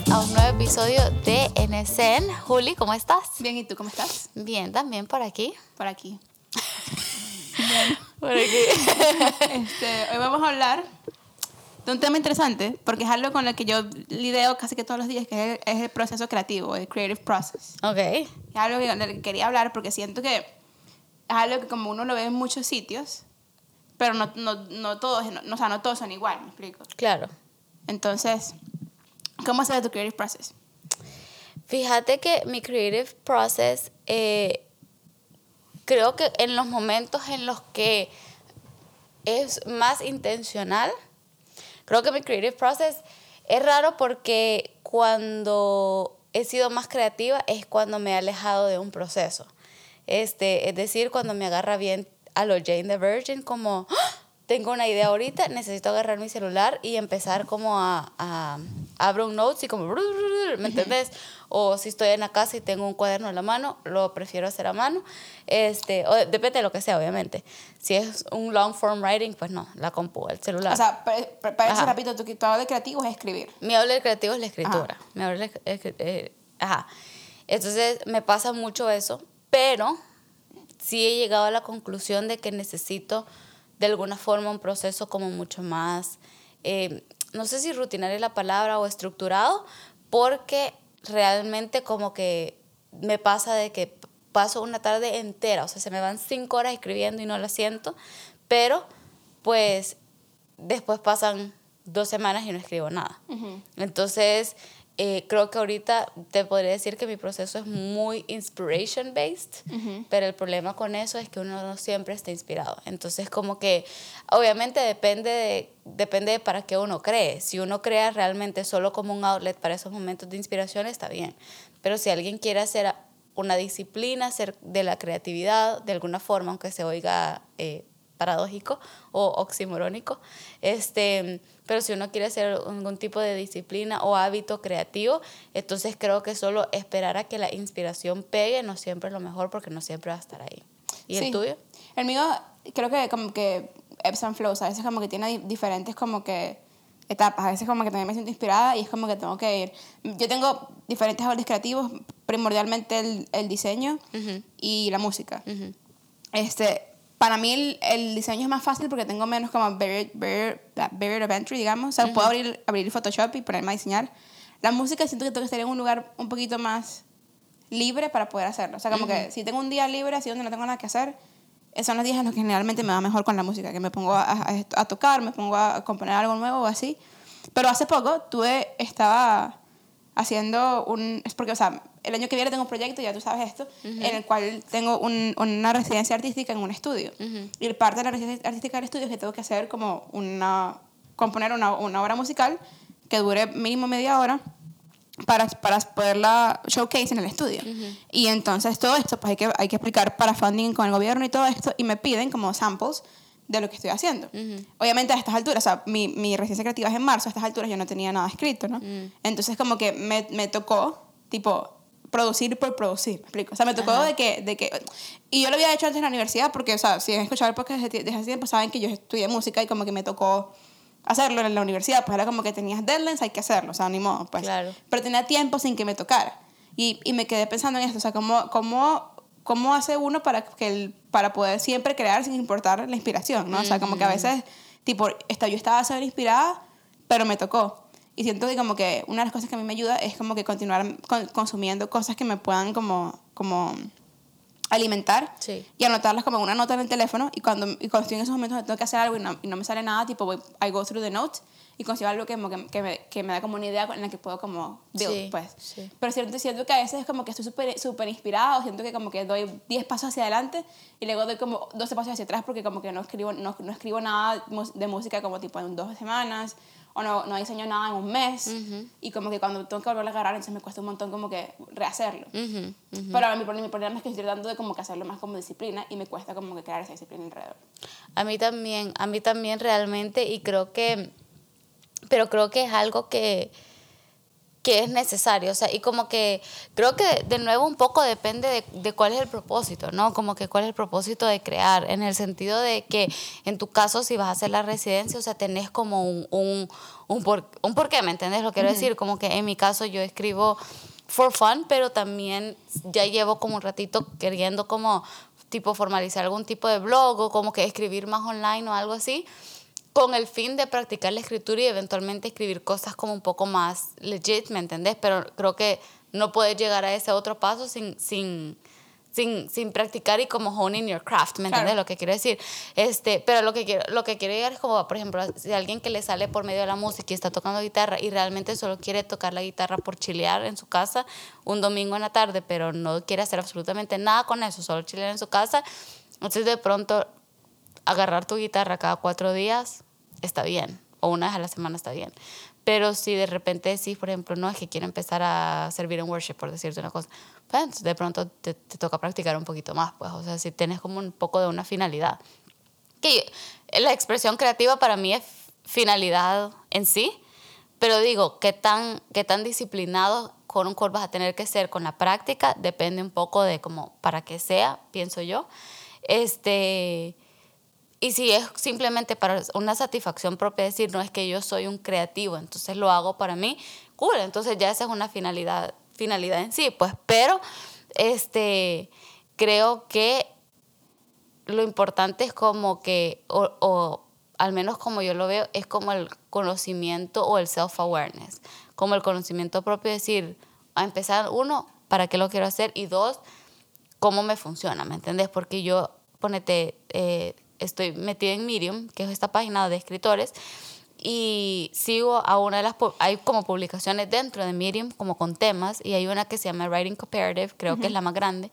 bienvenidos a un nuevo episodio de NSN. Juli, ¿cómo estás? Bien, ¿y tú cómo estás? Bien, también por aquí. Por aquí. Por aquí. Este, hoy vamos a hablar de un tema interesante, porque es algo con lo que yo lidio casi que todos los días, que es el, es el proceso creativo, el creative process. ok. Es algo que, de lo que quería hablar porque siento que es algo que como uno lo ve en muchos sitios, pero no, no, no todos, no, o sea, no todos son igual, me explico. Claro. Entonces, ¿cómo se ve tu creative process? Fíjate que mi creative process, eh, creo que en los momentos en los que es más intencional, creo que mi creative process es raro porque cuando he sido más creativa es cuando me he alejado de un proceso. Este, es decir, cuando me agarra bien a lo Jane the Virgin, como ¡Ah! Tengo una idea ahorita, necesito agarrar mi celular y empezar como a, a abro un notes y como, ¿me entendés? O si estoy en la casa y tengo un cuaderno en la mano, lo prefiero hacer a mano. Este, o depende de lo que sea, obviamente. Si es un long form writing, pues no, la compu, el celular. O sea, para, eso, Ajá. repito, tu, tu habla de creativo es escribir. Mi habla de creativo es la escritura. Mi habla de- eh, eh, ajá. Entonces me pasa mucho eso, pero sí he llegado a la conclusión de que necesito de alguna forma un proceso como mucho más, eh, no sé si rutinario es la palabra o estructurado, porque realmente como que me pasa de que paso una tarde entera, o sea, se me van cinco horas escribiendo y no la siento, pero pues después pasan dos semanas y no escribo nada. Entonces, eh, creo que ahorita te podría decir que mi proceso es muy inspiration based, pero el problema con eso es que uno no siempre está inspirado. Entonces, como que obviamente depende de, depende de para qué uno cree. Si uno crea realmente solo como un outlet para esos momentos de inspiración, está bien. Pero si alguien quiere hacer una disciplina hacer de la creatividad de alguna forma, aunque se oiga eh, paradójico o oximorónico, este, pero si uno quiere hacer algún tipo de disciplina o hábito creativo, entonces creo que solo esperar a que la inspiración pegue no siempre es lo mejor porque no siempre va a estar ahí. ¿Y el Sí. tuyo? El mío, creo que como que ebbs and flows, a veces como que tiene di- diferentes como que etapas, a veces como que también me siento inspirada y es como que tengo que ir. Yo tengo diferentes hábitos creativos, primordialmente el, el diseño y la música. Este, para mí el, el diseño es más fácil porque tengo menos como barrier, barrier, barrier of entry, digamos. O sea, puedo abrir, abrir Photoshop y ponerme a diseñar. La música siento que tengo que estar en un lugar un poquito más libre para poder hacerlo. O sea, como que si tengo un día libre, así donde no tengo nada que hacer, son los días en los que generalmente me va mejor con la música, que me pongo a, a- a tocar, me pongo a componer algo nuevo o así. Pero hace poco tuve, estaba haciendo un... Es porque, o sea, el año que viene tengo un proyecto, ya tú sabes esto, en el cual tengo un- una residencia artística en un estudio. Y el parte de la residencia artística del estudio es que tengo que hacer como una... componer una, una obra musical que dure mínimo media hora para, para poderla showcase en el estudio. Y entonces todo esto pues hay que, hay que explicar para funding con el gobierno y todo esto y me piden como samples de lo que estoy haciendo. Obviamente a estas alturas, o sea, mi, mi residencia creativa es en marzo, a estas alturas yo no tenía nada escrito, ¿no? Entonces como que me, me tocó, tipo, producir por producir, ¿me explico? O sea, me tocó de que, de que... Y yo lo había hecho antes en la universidad porque, o sea, si han escuchado el podcast desde, desde hace tiempo, saben que yo estudié música y como que me tocó hacerlo en la universidad, pues era como que tenías deadlines, hay que hacerlo, o sea, ni modo, pues. Claro. Pero tenía tiempo sin que me tocara. Y, y me quedé pensando en esto, o sea, ¿cómo, cómo, cómo hace uno para, que el, para poder siempre crear sin importar la inspiración, ¿no? O sea, como que a veces, tipo, esta, yo estaba súper inspirada, pero me tocó. Y siento que como que una de las cosas que a mí me ayuda es como que continuar con- consumiendo cosas que me puedan como, como alimentar Sí. y anotarlas como una nota en el teléfono y cuando, y cuando estoy en esos momentos donde tengo que hacer algo y no, y no me sale nada, tipo, voy, I go through the notes y consigo algo que, como que, que, me, que me da como una idea en la que puedo como build, Sí, pues. sí. Pero siento, siento que a veces es como que estoy súper súper inspirada o siento que como que doy 10 pasos hacia adelante y luego doy como 12 pasos hacia atrás porque como que no escribo, no, no escribo nada de música como tipo en dos semanas o no, no diseño nada en un mes y como que cuando tengo que volver a agarrar entonces me cuesta un montón como que rehacerlo. Ujú, ujú. Pero mi, mi problema es que estoy tratando de como que hacerlo más como disciplina y me cuesta como que crear esa disciplina alrededor. A mí también, a mí también realmente y creo que, pero creo que es algo que que es necesario. O sea, y como que creo que de nuevo un poco depende de, de, cuál es el propósito, ¿no? Como que cuál es el propósito de crear, en el sentido de que en tu caso si vas a hacer la residencia, o sea, tenés como un, un, un, por, un porqué, ¿me entiendes lo quiero decir? Como que en mi caso yo escribo for fun, pero también ya llevo como un ratito queriendo como tipo formalizar algún tipo de blog o como que escribir más online o algo así con el fin de practicar la escritura y eventualmente escribir cosas como un poco más legit, ¿me entendés? Pero creo que no puedes llegar a ese otro paso sin, sin, sin, sin practicar y como honing your craft, ¿me entiendes lo que quiero decir? Este, pero lo que, quiero, lo que quiero llegar es como, por ejemplo, si alguien que le sale por medio de la música y está tocando guitarra y realmente solo quiere tocar la guitarra por chilear en su casa un domingo en la tarde, pero no quiere hacer absolutamente nada con eso, solo chilear en su casa, entonces de pronto agarrar tu guitarra cada cuatro días está bien, o una vez a la semana está bien. Pero si de repente decís, por ejemplo, no es que quiero empezar a servir en worship, por decirte una cosa, pues de pronto te, toca practicar un poquito más, pues, o sea, si tienes como un poco de una finalidad. Que la expresión creativa para mí es finalidad en sí, pero digo, qué tan, qué tan disciplinado con un core vas a tener que ser con la práctica, depende un poco de cómo, para qué sea, pienso yo. Este, y si es simplemente para una satisfacción propia, decir, no es que yo soy un creativo, entonces lo hago para mí, cool, entonces ya esa es una finalidad, finalidad en sí, pues, pero este, creo que lo importante es como que, o, o al menos como yo lo veo, es como el conocimiento o el self-awareness, como el conocimiento propio, decir, a empezar, uno, ¿para qué lo quiero hacer? Y dos, ¿cómo me funciona? ¿Me entendés? Porque yo, ponete, eh, estoy metida en Medium, que es esta página de escritores, y sigo a una de las, hay como publicaciones dentro de Medium, como con temas, y hay una que se llama Writing Comparative, creo que es la más grande,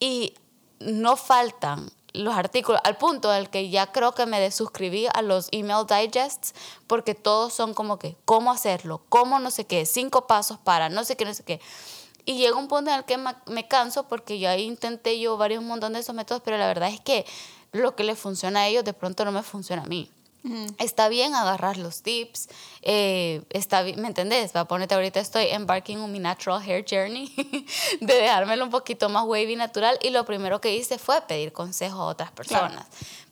y no faltan los artículos, al punto del que ya creo que me desuscribí a los email digests, porque todos son como que, ¿cómo hacerlo? ¿Cómo no sé qué? Cinco pasos para, no sé qué, no sé qué. Y llega un punto en el que me canso porque ya intenté yo varios montón de esos métodos, pero la verdad es que lo que le funciona a ellos de pronto no me funciona a mí. Está bien agarrar los tips, eh, está bien, ¿me entendés? Va, ponerte ahorita estoy embarking on mi natural hair journey, de dejármelo un poquito más wavy natural y lo primero que hice fue pedir consejo a otras personas.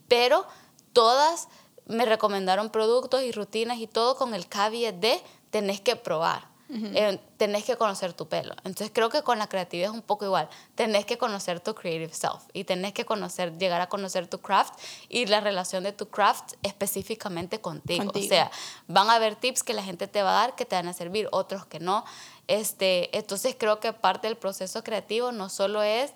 Pero todas me recomendaron productos y rutinas y todo con el caveat de tenés que probar. Eh, tenés que conocer tu pelo. Entonces creo que con la creatividad es un poco igual. Tenés que conocer tu creative self y tenés que conocer, llegar a conocer tu craft y la relación de tu craft específicamente contigo. O sea, van a haber tips que la gente te va a dar que te van a servir, otros que no. Este, entonces creo que parte del proceso creativo no solo es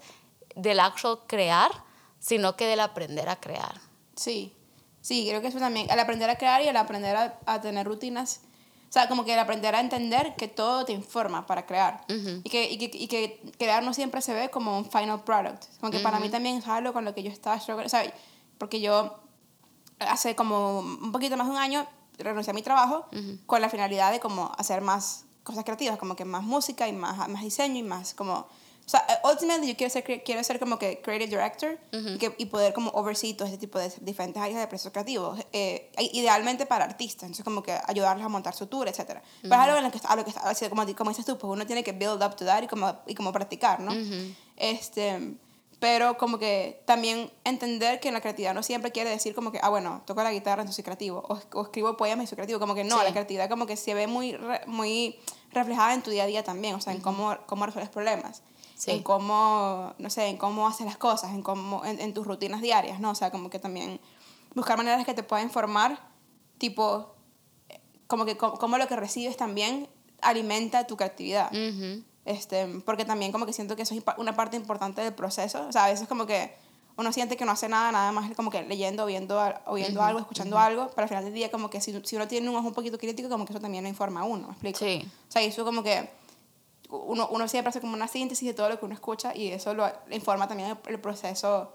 del actual crear, sino que del aprender a crear. Sí, sí, creo que eso también, al aprender a crear y al aprender a, a tener rutinas o sea, como que el aprender a entender que todo te informa para crear. y, que, y, que, y, que, crear no siempre se ve como un final product. Como que para mí también es algo con lo que yo estaba O sea, porque yo hace como un poquito más de un año renuncié a mi trabajo con la finalidad de como hacer más cosas creativas, como que más música y más, más diseño y más como sea, ultimately yo quiero ser, quiero ser como que creative director y, que, y poder como oversee todo este tipo de diferentes áreas de proceso creativo. Eh, idealmente para artistas, entonces como que ayudarlos a montar su tour, etc. Pero es algo en lo que, a lo que como, como dices tú, pues uno tiene que build up to that y como, y como practicar, ¿no? este, pero como que también entender que en la creatividad no siempre quiere decir como que, ah, bueno, toco la guitarra, entonces soy creativo, o, o escribo poemas y soy creativo, como que no, la creatividad como que se ve muy, muy reflejada en tu día a día también, o sea, en cómo, cómo resuelves problemas en cómo, no sé, en cómo haces las cosas, en, cómo, en, tus rutinas diarias, ¿no? O sea, como que también buscar maneras que te puedan informar, tipo, como que cómo lo que recibes también alimenta tu creatividad. este, porque también como que siento que eso es una parte importante del proceso. O sea, a veces como que uno siente que no hace nada, nada más como que leyendo, viendo, oyendo algo, escuchando algo, pero al final del día como que si, si, uno tiene un ojo un poquito crítico, como que eso también informa a uno, ¿me explico? Sí. O sea, eso como que uno, uno siempre hace como una síntesis de todo lo que uno escucha y eso lo informa también el, proceso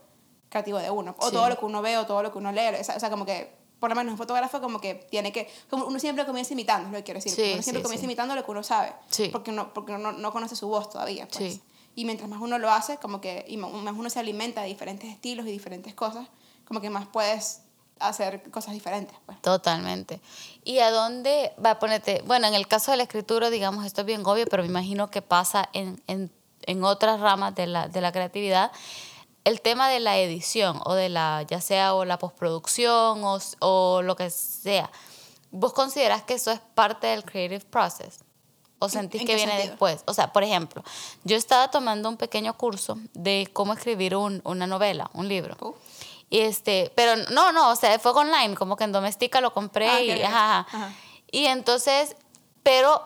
creativo de uno. O todo lo que uno ve o todo lo que uno lee. O sea, como que, por lo menos un fotógrafo como que tiene que... Como uno siempre comienza imitando, es lo que quiero decir. uno siempre comienza imitando lo que uno sabe. Porque, no, porque uno no conoce su voz todavía. Pues. Y mientras más uno lo hace, como que y más uno se alimenta de diferentes estilos y diferentes cosas, como que más puedes hacer cosas diferentes. Pues. Totalmente. ¿Y a dónde va a ponerte? Bueno, en el caso de la escritura, digamos, esto es bien obvio, pero me imagino que pasa en, en, en otras ramas de la, de la creatividad. El tema de la edición o de la, ya sea o la postproducción o, o lo que sea, ¿vos considerás que eso es parte del creative process? ¿O sentís que viene después? O sea, por ejemplo, yo estaba tomando un pequeño curso de cómo escribir un, una novela, un libro. Uh. Y este, pero no, no, o sea, fue online, como que en Doméstica lo compré ah, y, ajá, y entonces, pero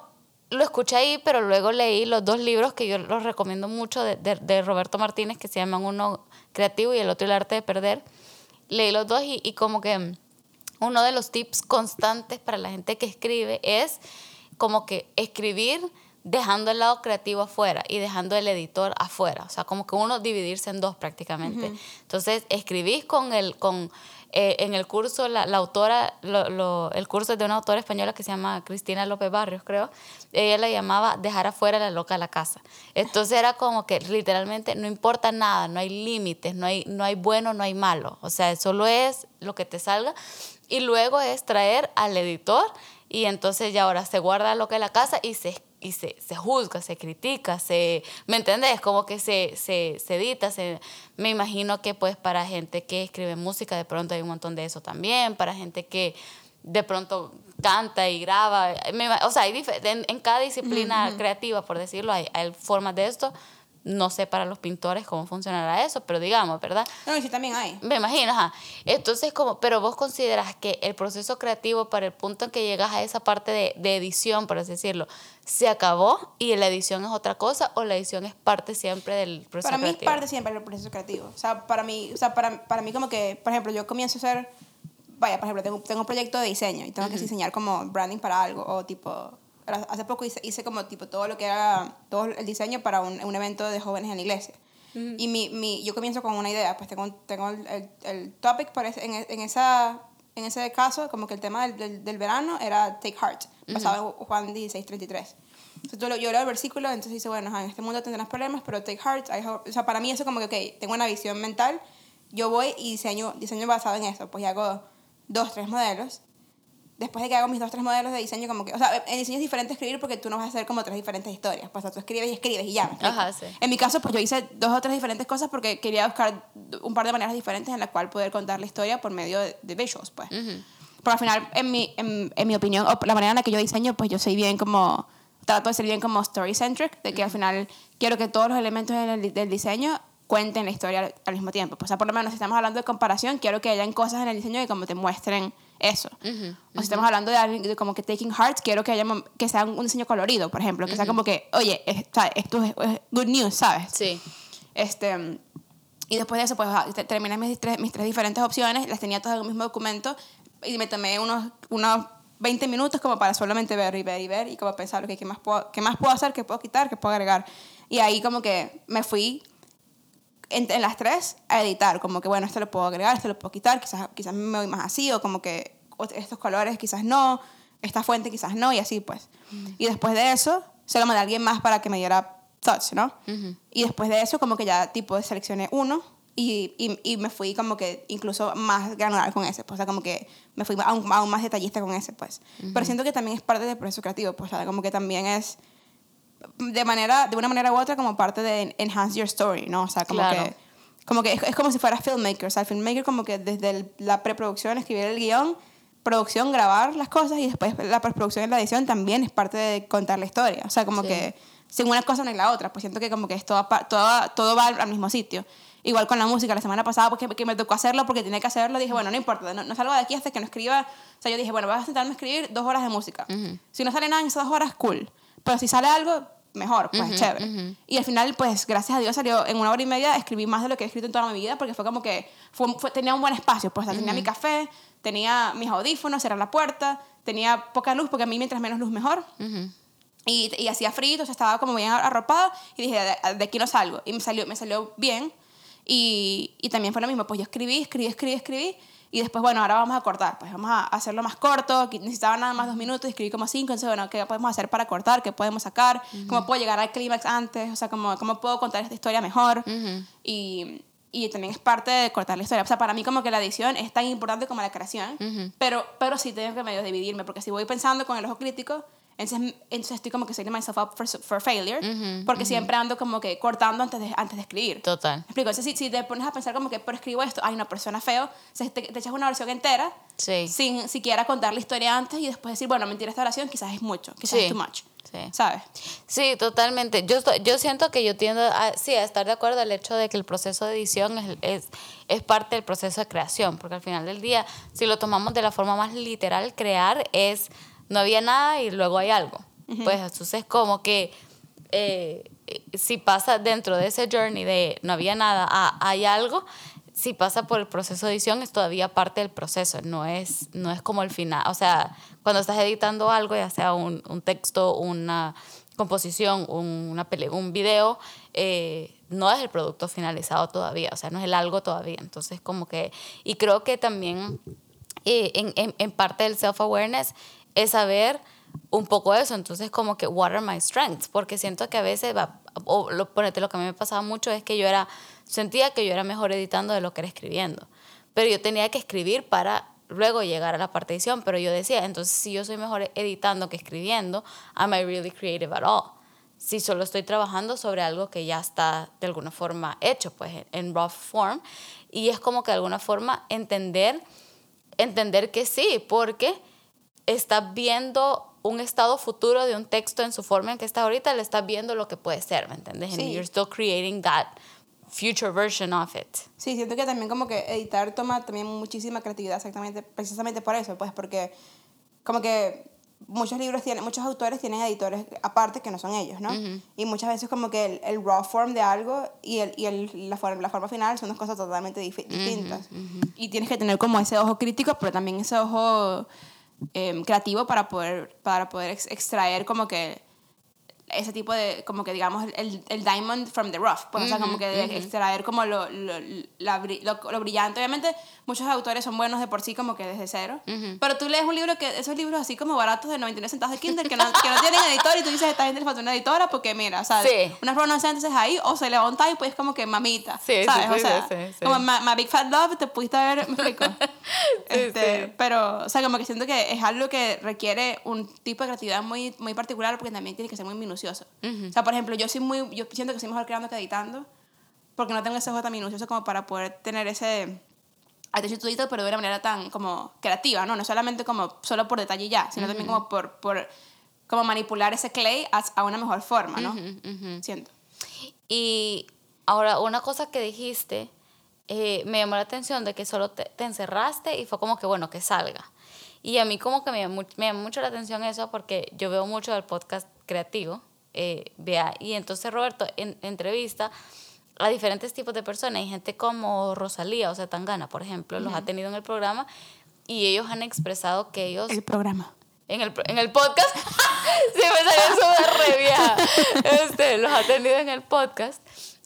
lo escuché ahí, pero luego leí los dos libros que yo los recomiendo mucho de, de, Roberto Martínez, que se llaman uno creativo y el otro el arte de perder. Leí los dos y, y como que uno de los tips constantes para la gente que escribe es como que escribir dejando el lado creativo afuera y dejando el editor afuera. O sea, como que uno dividirse en dos prácticamente. Entonces, escribís con el, con, eh, en el curso, la, la autora, lo, el curso es de una autora española que se llama Cristina López Barrios, creo. Ella la llamaba dejar afuera la loca de la casa. Entonces era como que literalmente no importa nada, no hay límites, no hay, no hay bueno, no hay malo. O sea, solo es lo que te salga. Y luego es traer al editor y entonces ya ahora se guarda lo que es la casa y se y se, se, juzga, se critica, se, ¿me entendés? Como que se, se, se edita, se, me imagino que pues para gente que escribe música de pronto hay un montón de eso también, para gente que de pronto canta y graba, o sea, hay en, en, cada disciplina creativa, por decirlo, hay, hay formas de esto, no sé para los pintores cómo funcionará eso, pero digamos, ¿verdad? No, sí también hay. Me imagino, ajá. Entonces, como, pero vos consideras que el proceso creativo para el punto en que llegas a esa parte de, de edición, por así decirlo, se acabó y la edición es otra cosa o la edición es parte siempre del proceso para creativo? Para mí es parte siempre del proceso creativo. O sea, para mí, o sea, para, para mí como que, por ejemplo, yo comienzo a hacer, vaya, por ejemplo, tengo, tengo un proyecto de diseño y tengo que diseñar como branding para algo o tipo hace poco hice, hice, como tipo todo lo que era, todo el diseño para un, un evento de jóvenes en la iglesia. Y mi, mi, yo comienzo con una idea, pues tengo, tengo el, el, topic para en, en, esa, en ese caso, como que el tema del, del, verano era Take Heart, basado en Juan 16:33. Entonces yo leo el versículo, entonces dice, bueno, en este mundo tendrás problemas, pero take heart. O sea, para mí eso como que, ok, tengo una visión mental, yo voy y diseño, diseño basado en eso, pues ya hago dos, tres modelos después de que hago mis dos, tres modelos de diseño, como que, o sea, en diseño es diferente escribir porque tú no vas a hacer como tres diferentes historias. Pues, o sea, tú escribes y escribes y ya. Ajá, sí. En mi caso, pues yo hice dos o tres diferentes cosas porque quería buscar un par de maneras diferentes en las cuales poder contar la historia por medio de, visuals, pues. Pero al final, en mi, en, en mi opinión, o la manera en la que yo diseño, pues yo soy bien como, trato de ser bien como story-centric, de que al final quiero que todos los elementos del, del diseño cuenten la historia al, mismo tiempo. Pues, o sea, por lo menos si estamos hablando de comparación, quiero que hayan cosas en el diseño que como te muestren eso. o si estamos hablando de, de, como que taking hearts, quiero que, haya, que sea un diseño colorido, por ejemplo, que sea como que, oye, esto es, good news, ¿sabes? Sí. Este, y después de eso, pues terminé mis tres, mis tres diferentes opciones, las tenía todas en el mismo documento y me tomé unos, unos 20 minutos como para solamente ver y ver y ver y como pensar, okay, ¿qué, más puedo, ¿qué más puedo hacer? ¿Qué puedo quitar? ¿Qué puedo agregar? Y ahí como que me fui en, en, las tres a editar, como que bueno, esto lo puedo agregar, esto lo puedo quitar, quizás, quizás me voy más así, o como que estos colores quizás no, esta fuente quizás no, y así pues. Y después de eso, se lo mandé a alguien más para que me diera touch, ¿no? Y después de eso, como que ya tipo seleccioné uno y, y, y, me fui como que incluso más granular con ese, pues, o sea, como que me fui aún, aún más detallista con ese, pues. Pero siento que también es parte del proceso creativo, pues, o sea, como que también es de manera de una manera u otra como parte de enhance your story, ¿no? O sea, como que como que es, como si fuera filmmaker, o sea, el filmmaker como que desde la preproducción, escribir el guion, producción, grabar las cosas y después la postproducción y la edición también es parte de contar la historia, o sea, como que sin una cosa no es la otra, pues siento que como que es todo, todo, todo va al mismo sitio. Igual con la música, la semana pasada, porque que me tocó hacerlo porque tenía que hacerlo, dije, bueno, no importa, no, salgo de aquí hasta que no escriba. O sea, yo dije, bueno, voy a sentarme a escribir dos horas de música. Si no sale nada en esas dos horas, cool. Pero si sale algo, mejor, pues chévere. Y al final, pues gracias a Dios salió en una hora y media, escribí más de lo que he escrito en toda mi vida, porque fue como que fue, tenía un buen espacio, pues tenía mi café, tenía mis audífonos, era la puerta, tenía poca luz, porque a mí mientras menos luz mejor. Y, y, hacía frío, entonces estaba como bien arropada y dije, de, aquí no salgo. Y me salió, me salió bien. Y, y también fue lo mismo, pues yo escribí, escribí, escribí, escribí y después, bueno, ahora vamos a cortar, pues vamos a hacerlo más corto, necesitaba nada más dos minutos, escribí como cinco, entonces, bueno, ¿qué podemos hacer para cortar? ¿Qué podemos sacar? ¿Cómo puedo llegar al clímax antes? O sea, ¿cómo, ¿cómo puedo contar esta historia mejor? y, y también es parte de cortar la historia. O sea, para mí como que la edición es tan importante como la creación, pero, pero sí tengo que medio dividirme, porque si voy pensando con el ojo crítico, entonces, entonces estoy como que setting myself up for, for failure, porque siempre ando como que cortando antes de, antes de escribir. Total. ¿Me explico? Entonces, si, si te pones a pensar como que, pero escribo esto, hay una persona feo, te, te, echas una oración entera, Sí. sin siquiera contar la historia antes y después decir, bueno, mentira, esta oración quizás es mucho, quizás Sí. es too much. Sí. ¿Sabes? Sí, totalmente. Yo, yo siento que yo tiendo a, sí, a estar de acuerdo al hecho de que el proceso de edición es, es, es parte del proceso de creación, porque al final del día, si lo tomamos de la forma más literal, crear es, no había nada y luego hay algo. Pues entonces como que eh, si pasa dentro de ese journey de no había nada a hay algo, si pasa por el proceso de edición es todavía parte del proceso, no es, no es como el final. O sea, cuando estás editando algo, ya sea un, un texto, una composición, un, una pele un video, eh, no es el producto finalizado todavía, o sea, no es el algo todavía. Entonces, como que, y creo que también eh, en, en, en parte del self-awareness es saber un poco eso. Entonces, como que, what are my strengths? Porque siento que a veces, va, o lo, ponete, lo que a mí me pasaba mucho es que yo era, sentía que yo era mejor editando de lo que era escribiendo. Pero yo tenía que escribir para luego llegar a la parte edición. Pero yo decía, entonces, si yo soy mejor editando que escribiendo, am I really creative at all? Si solo estoy trabajando sobre algo que ya está de alguna forma hecho, pues en, en rough form. Y es como que de alguna forma entender entender que sí, porque estás viendo un estado futuro de un texto en su forma en que está ahorita, le estás viendo lo que puede ser, ¿me entiendes? Sí. And you're still creating that future version of it. Sí, siento que también como que editar toma también muchísima creatividad, exactamente, precisamente por eso, pues porque como que muchos libros tienen, muchos autores tienen editores aparte que no son ellos, ¿no? Y muchas veces como que el, el raw form de algo y, el, y el, la, forma, la forma final son dos cosas totalmente dif- distintas. Y tienes que tener como ese ojo crítico, pero también ese ojo em, creativo para poder, para poder ex- extraer como que ese tipo de, como que digamos, el, el diamond from the rough, pues, o sea, como que de extraer como lo, lo, la lo, lo brillante. Obviamente, muchos autores son buenos de por sí, como que desde cero, pero tú lees un libro que, esos libros así como baratos de 99 centavos de Kindle, que no, que no tienen editor, y tú dices, esta gente le falta una editora, porque mira, ¿sabes? Sí. Unas pronunciantes ahí, o se levanta y pues como que mamita, Sí, ¿sabes? sí, o sea, como my, my Big Fat Love, te pudiste ver, me explico. Este. Pero, o sea, como que siento que es algo que requiere un tipo de creatividad muy, muy particular porque también tiene que ser muy minucioso. O sea, por ejemplo, yo soy muy, yo siento que soy mejor creando que editando porque no tengo ese ojo tan minucioso como para poder tener ese to detail, pero de una manera tan como creativa, ¿no? No solamente como solo por detalle ya, sino también como por, por como manipular ese clay a, a una mejor forma, ¿no? Siento. Y ahora, una cosa que dijiste eh, me llamó la atención de que solo te, te encerraste y fue como que, bueno, que salga. Y a mí como que me me llamó mucho la atención eso porque yo veo mucho del podcast creativo, eh, vea, y entonces Roberto en, entrevista a diferentes tipos de personas. Hay gente como Rosalía o sea, Tangana, por ejemplo, los ha tenido en el programa y ellos han expresado que ellos El programa. en el, en el podcast. sí, me salió súper re vieja. Este, los ha tenido en el podcast.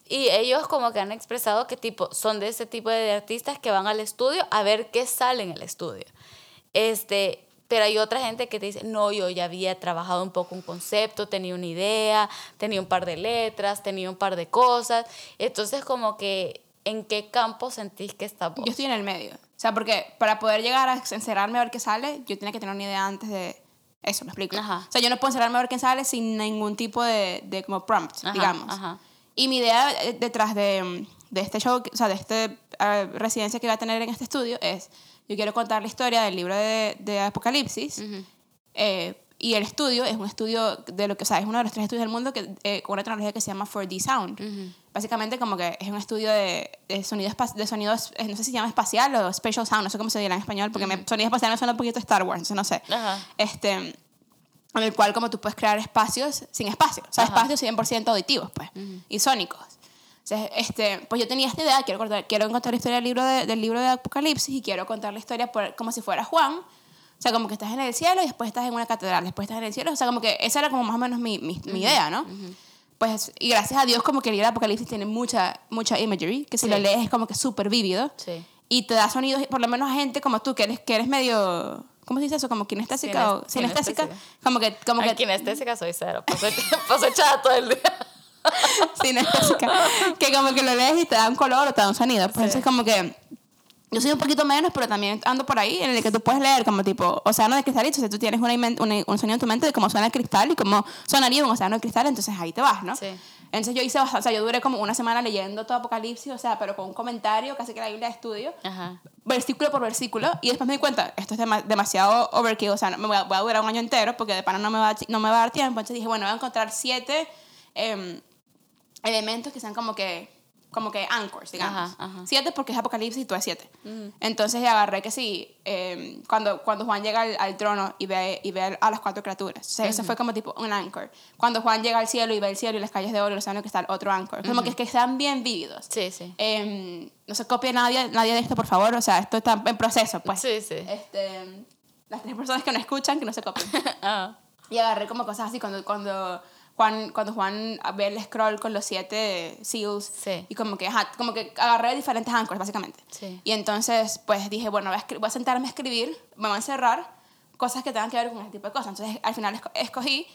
Y ellos como que han expresado que tipo, son de ese tipo de artistas que van al estudio a ver qué sale en el estudio. Este, pero hay otra gente que te dice, no, yo ya había trabajado un poco un concepto, tenía una idea, tenía un par de letras, tenía un par de cosas. Entonces como que, ¿en qué campo sentís que está vos? Yo estoy en el medio. O sea, porque para poder llegar a encerrarme a ver qué sale, yo tenía que tener una idea antes de eso, ¿me explico? Ajá. O sea, yo no puedo encerrarme a ver qué sale sin ningún tipo de, de como prompt, Ajá, digamos. ajá. Y mi idea eh, detrás de, de este show, o sea, de este eh, residencia que voy a tener en este estudio es, yo quiero contar la historia del libro de, de Apocalipsis. eh, y el estudio es un estudio de lo que, o sea, es uno de los tres estudios del mundo que, eh, con una tecnología que se llama 4D Sound. Básicamente como que es un estudio de, de sonido, de sonido, eh, no sé si se llama espacial o special sound, no sé cómo se dirá en español, porque me- sonido espacial me suena un poquito Star Wars, no sé. Ajá. Este, en el cual como tú puedes crear espacios sin espacio, o sea, espacios 100% auditivos, pues, y sónicos. Entonces, este, pues yo tenía esta idea, quiero contar, quiero contar la historia del libro de, del libro de Apocalipsis y quiero contar la historia por- como si fuera Juan. O sea, como que estás en el cielo y después estás en una catedral, después estás en el cielo. O sea, como que esa era como más o menos mi, mi, mi idea, ¿no? Pues, y gracias a Dios como que el libro de Apocalipsis tiene mucha, mucha imagery, que si Sí. lo lees es como que súper vívido. Sí. Y te da sonidos, por lo menos a gente como tú, que eres, que eres medio... ¿Cómo se dice eso? Como kinestésica Kines- o sinestésica. Como que... Como que kinestésica soy cero. Paso, paso echada todo el día. sinestésica, que como que lo lees y te da un color o te da un sonido. Pues entonces como que yo soy un poquito menos, pero también ando por ahí en el que tú puedes leer como tipo océano de cristalito. O sea, tú tienes una, una, un sonido en tu mente de cómo suena el cristal y cómo sonaría un océano de cristal, entonces ahí te vas, ¿no? Sí. Entonces yo hice, o sea, yo duré como una semana leyendo todo Apocalipsis, o sea, pero con un comentario, casi que la Biblia de estudio, Ajá. versículo por versículo, y después me di cuenta, esto es dema- demasiado overkill, o sea, no, me voy a, voy a durar un año entero porque de pana no me va, no me va a dar tiempo. Entonces dije, bueno, voy a encontrar siete em, elementos que sean como que como que anchors, digamos. Ajá, ajá. Siete porque es Apocalipsis y tú es siete. Entonces agarré que sí, em, cuando, cuando Juan llega al, al trono y ve, y ve a las cuatro criaturas. O sea, eso fue como tipo un anchor. Cuando Juan llega al cielo y ve el cielo y las calles de oro océano que está el otro anchor. Como que es que sean bien vívidos. Sí, sí. Em, no se copie nadie, nadie de esto, por favor. O sea, esto está en proceso, pues. Sí, sí. Este, las tres personas que no escuchan, que no se copien. Ah. Y agarré como cosas así cuando, cuando, Juan, cuando Juan ve el scroll con los siete seals. Sí. Y como que, ajá, como que agarré diferentes anchors, básicamente. Sí. Y entonces, pues dije, bueno, voy a, voy a sentarme a escribir, me voy a encerrar cosas que tengan que ver con ese tipo de cosas. Entonces, al final esco- escogí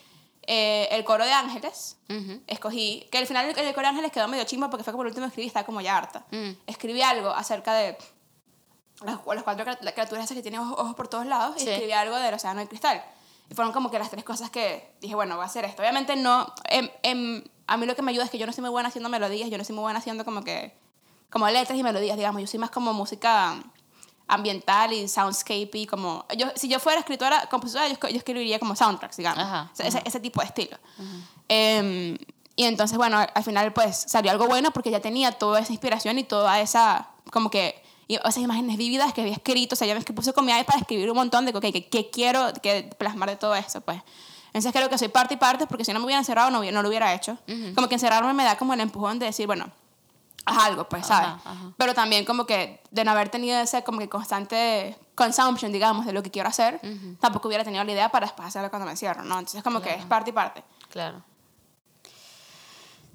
eh, el coro de ángeles. Ujú. Escogí, que al final el, el coro de ángeles quedó medio chimbo porque fue como el último que escribí, estaba como ya harta. Mm. Escribí algo acerca de las, las cuatro criaturas esas que tienen ojos, ojos por todos lados y Sí. escribí algo del océano de cristal. Fueron como que las tres cosas que dije, bueno, voy a hacer esto. Obviamente no, em, em, a mí lo que me ayuda es que yo no soy muy buena haciendo melodías, yo no soy muy buena haciendo como que, como letras y melodías, digamos. Yo soy más como música ambiental y soundscape y como, yo, si yo fuera escritora, compositora, yo, yo escribiría como soundtracks, digamos. Ajá, Ese- ese, ese tipo de estilo. Em, y entonces, bueno, al final pues salió algo bueno porque ya tenía toda esa inspiración y toda esa, como que, y esas imágenes vívidas que había escrito, o sea, yo me puse con mi iPad a escribir un montón de, ok, que, que quiero que plasmar de todo eso, pues. Entonces creo que soy parte y parte porque si no me hubiera encerrado no, no lo hubiera hecho. Como que encerrarme me da como el empujón de decir, bueno, haz algo, pues, ¿sabes? Ajá, ajá. Pero también como que de no haber tenido ese como que constante consumption, digamos, de lo que quiero hacer, tampoco hubiera tenido la idea para después hacerlo cuando me encierro, ¿no? Entonces como que es parte y parte. Claro.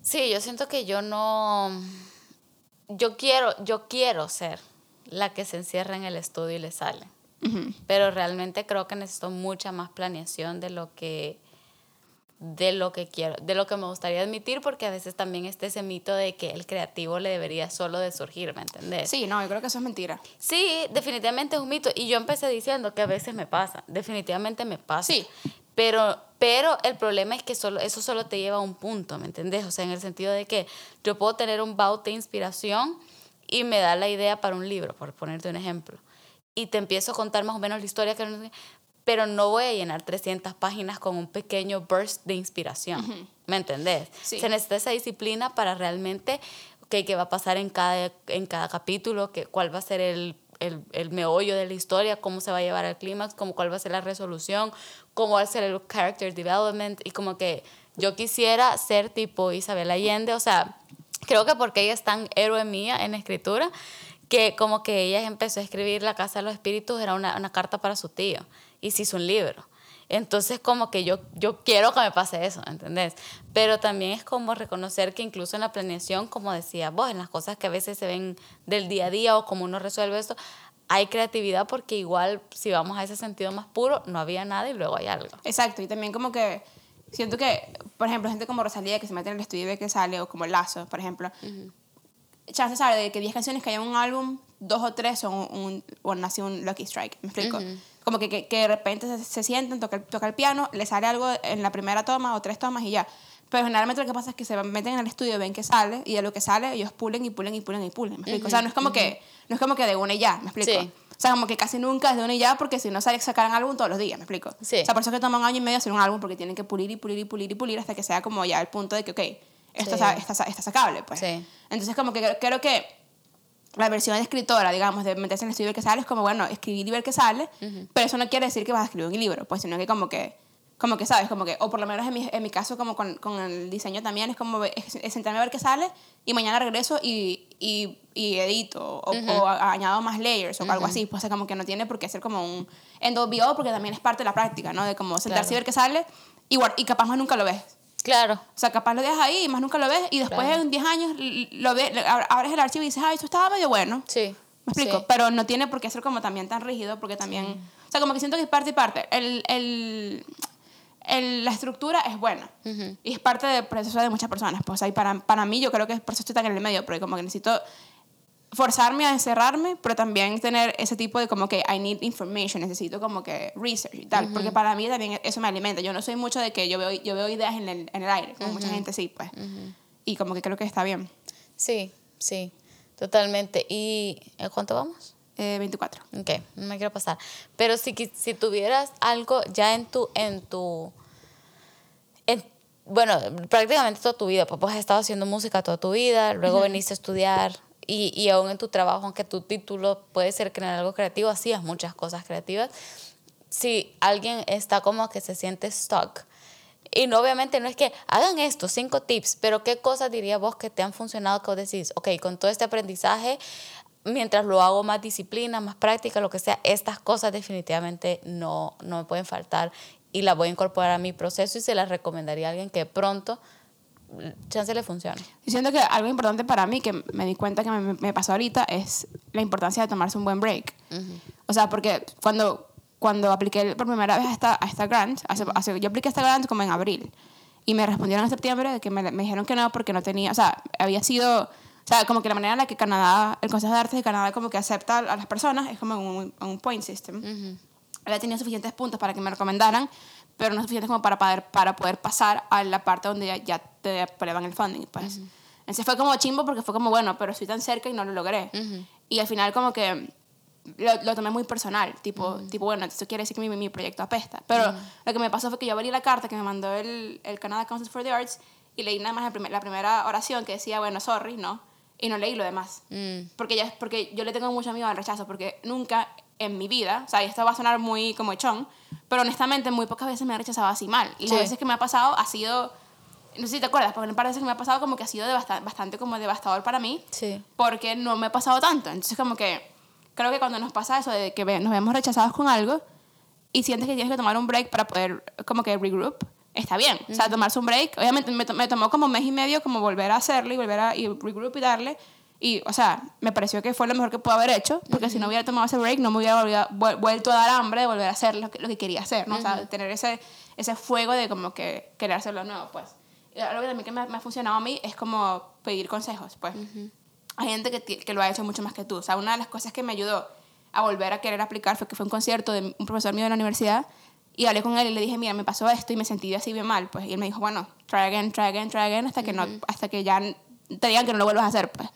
Sí, yo siento que yo no. Yo quiero, yo quiero ser la que se encierra en el estudio y le sale. Pero realmente creo que necesito mucha más planeación de lo que de lo que quiero, de lo que me gustaría admitir, porque a veces también está ese mito de que el creativo le debería solo de surgir, ¿me entendés? Sí, no, yo creo que eso es mentira. Sí, definitivamente es un mito. Y yo empecé diciendo que a veces me pasa. Definitivamente me pasa. Sí. Pero, pero el problema es que solo, eso solo te lleva a un punto, ¿me entendés? O sea, en el sentido de que yo puedo tener un bout de inspiración y me da la idea para un libro, por ponerte un ejemplo. Y te empiezo a contar más o menos la historia, que pero no voy a llenar 300 páginas con un pequeño burst de inspiración. ¿Me entendés? Sí. Se necesita esa disciplina para realmente, ok, qué va a pasar en cada, en cada capítulo, que, cuál va a ser el, el, el meollo de la historia, cómo se va a llevar al clímax, cómo, cuál va a ser la resolución, cómo va a ser el character development, y como que yo quisiera ser tipo Isabel Allende, o sea, creo que porque ella es tan héroe mía en escritura, que como que ella empezó a escribir La Casa de los Espíritus, era una, una carta para su tío, y se hizo un libro. Entonces como que yo, yo quiero que me pase eso, ¿entendés? Pero también es como reconocer que incluso en la planeación, como decía vos, en las cosas que a veces se ven del día a día o como uno resuelve esto, hay creatividad porque igual si vamos a ese sentido más puro, no había nada y luego hay algo. Exacto, y también como que siento que, por ejemplo, gente como Rosalía que se mete en el estudio y ve que sale, o como Lazo, por ejemplo, chance sabe de que 10 canciones que hay en un álbum, dos o tres son un, bueno, así un Lucky Strike, ¿me explico? Como que, que, que de repente se, se sienten, toca, el- toca el piano, le sale algo en la primera toma o tres tomas y ya. Pero generalmente lo que pasa es que se meten en el estudio, ven que sale y de lo que sale ellos pulen y pulen y pulen y pulen, ¿me explico? O sea, no es como que no es como que de una y ya, ¿me explico? Sí. O sea, como que casi nunca es de una y ya porque si no sale sacar un álbum todos los días, ¿me explico? Sí. O sea, por eso es que toma un año y medio hacer un álbum porque tienen que pulir y pulir y pulir y pulir hasta que sea como ya el punto de que, ok, esto Sí. está, está, está sacable, pues. Sí. Entonces, como que creo, creo que la versión de escritora, digamos, de meterse en el estudio y ver qué sale, es como, bueno, escribir y ver qué sale, pero eso no quiere decir que vas a escribir un libro, pues, sino que como que, como que sabes, como que, o por lo menos en mi, en mi caso, como con, con el diseño también, es como, es, es sentarme a ver qué sale y mañana regreso y, y, y edito, o, o a- añado más layers, o algo así, pues, o sea, como que no tiene por qué ser como un NWO, porque también es parte de la práctica, ¿no? De como sentarse Claro. y ver qué sale, y, y capaz más nunca lo ves. Claro. O sea, capaz lo dejas ahí y más nunca lo ves y después Claro. en 10 años lo ves, abres el archivo y dices, ay, esto estaba medio bueno. Sí. ¿Me explico? Sí. Pero no tiene por qué ser como también tan rígido porque también... O sea, como que siento que es parte y parte. El, el, el- la estructura es buena. Y es parte del proceso de muchas personas. Pues ahí para, para mí yo creo que por eso estoy tan en el medio, porque como que necesito forzarme a encerrarme, pero también tener ese tipo de como que I need information, necesito como que research y tal, porque para mí también eso me alimenta. Yo no soy mucho de que yo veo, yo veo ideas en el, en el aire, como mucha gente sí, pues. Y como que creo que está bien. Sí, sí, totalmente. ¿Y ¿a cuánto vamos? Eh, 24. Ok, no me quiero pasar. Pero si, si tuvieras algo ya en tu, en tu, en- bueno, prácticamente toda tu vida, pues vos has estado haciendo música toda tu vida, luego veniste a estudiar y, y aún en tu trabajo, aunque tu título puede ser crear algo creativo, hacías muchas cosas creativas. Si alguien está como que se siente stuck, y no, obviamente no es que hagan esto, cinco tips, pero ¿qué cosas dirías vos que te han funcionado que vos decís, ok, con todo este aprendizaje, mientras lo hago más disciplina, más práctica, lo que sea, estas cosas definitivamente no, no me pueden faltar y las voy a incorporar a mi proceso y se las recomendaría a alguien que pronto chance le funcione. Yo siento que algo importante para mí, que me di cuenta que me, me pasó ahorita, es la importancia de tomarse un buen break. O sea, porque cuando, cuando apliqué por primera vez a esta, a esta grant, hace, hace- yo apliqué esta grant como en abril, y me respondieron en septiembre de que me, me dijeron que no porque no tenía, o sea, había sido, o sea, como que la manera en la que Canadá, el Consejo de Artes de Canadá como que acepta a las personas es como un, un point system. Había tenido suficientes puntos para que me recomendaran, pero no suficientes como para poder, para poder pasar a la parte donde ya, ya te aprueban el funding. Pues. Entonces fue como chimbo porque fue como, bueno, pero estoy tan cerca y no lo logré. Y al final como que lo, lo tomé muy personal, tipo, tipo bueno, esto quiere decir que mi, mi proyecto apesta. Pero lo que me pasó fue que yo abrí la carta que me mandó el, el Canada Council for the Arts y leí nada más la, primer- la primera oración que decía, bueno, sorry, ¿no? Y no leí lo demás. Porque, ya, porque yo le tengo mucho miedo al rechazo, porque nunca en mi vida, o sea, esto va a sonar muy como echón, pero honestamente muy pocas veces me han rechazado así mal. Y Sí. las veces que me ha pasado ha sido, no sé si te acuerdas, porque un par de veces que me ha pasado como que ha sido devasta- bastante como devastador para mí Sí. porque no me ha pasado tanto. Entonces, como que creo que cuando nos pasa eso de que nos vemos rechazados con algo y sientes que tienes que tomar un break para poder, como que regroup, está bien. O sea, tomarse un break. Obviamente, me, me tomó como un mes y medio como volver a hacerlo y volver a y regroup y darle. Y, o sea, me pareció que fue lo mejor que pude haber hecho, porque si no hubiera tomado ese break, no me hubiera volvido- vuelto a dar hambre de volver a hacer lo que, lo que quería hacer, ¿no? O sea, tener ese, ese fuego de como que querer hacerlo nuevo, pues. Y algo que también que me, me ha funcionado a mí es como pedir consejos, pues hay gente que, que lo ha hecho mucho más que tú. O sea, una de las cosas que me ayudó a volver a querer aplicar fue que fue un concierto de un profesor mío de la universidad y hablé con él y le dije, mira, me pasó esto y me sentí así bien mal. Pues, y él me dijo, bueno, try again, try again, try again, hasta que, no, hasta que ya te digan que no lo vuelvas a hacer. Pues.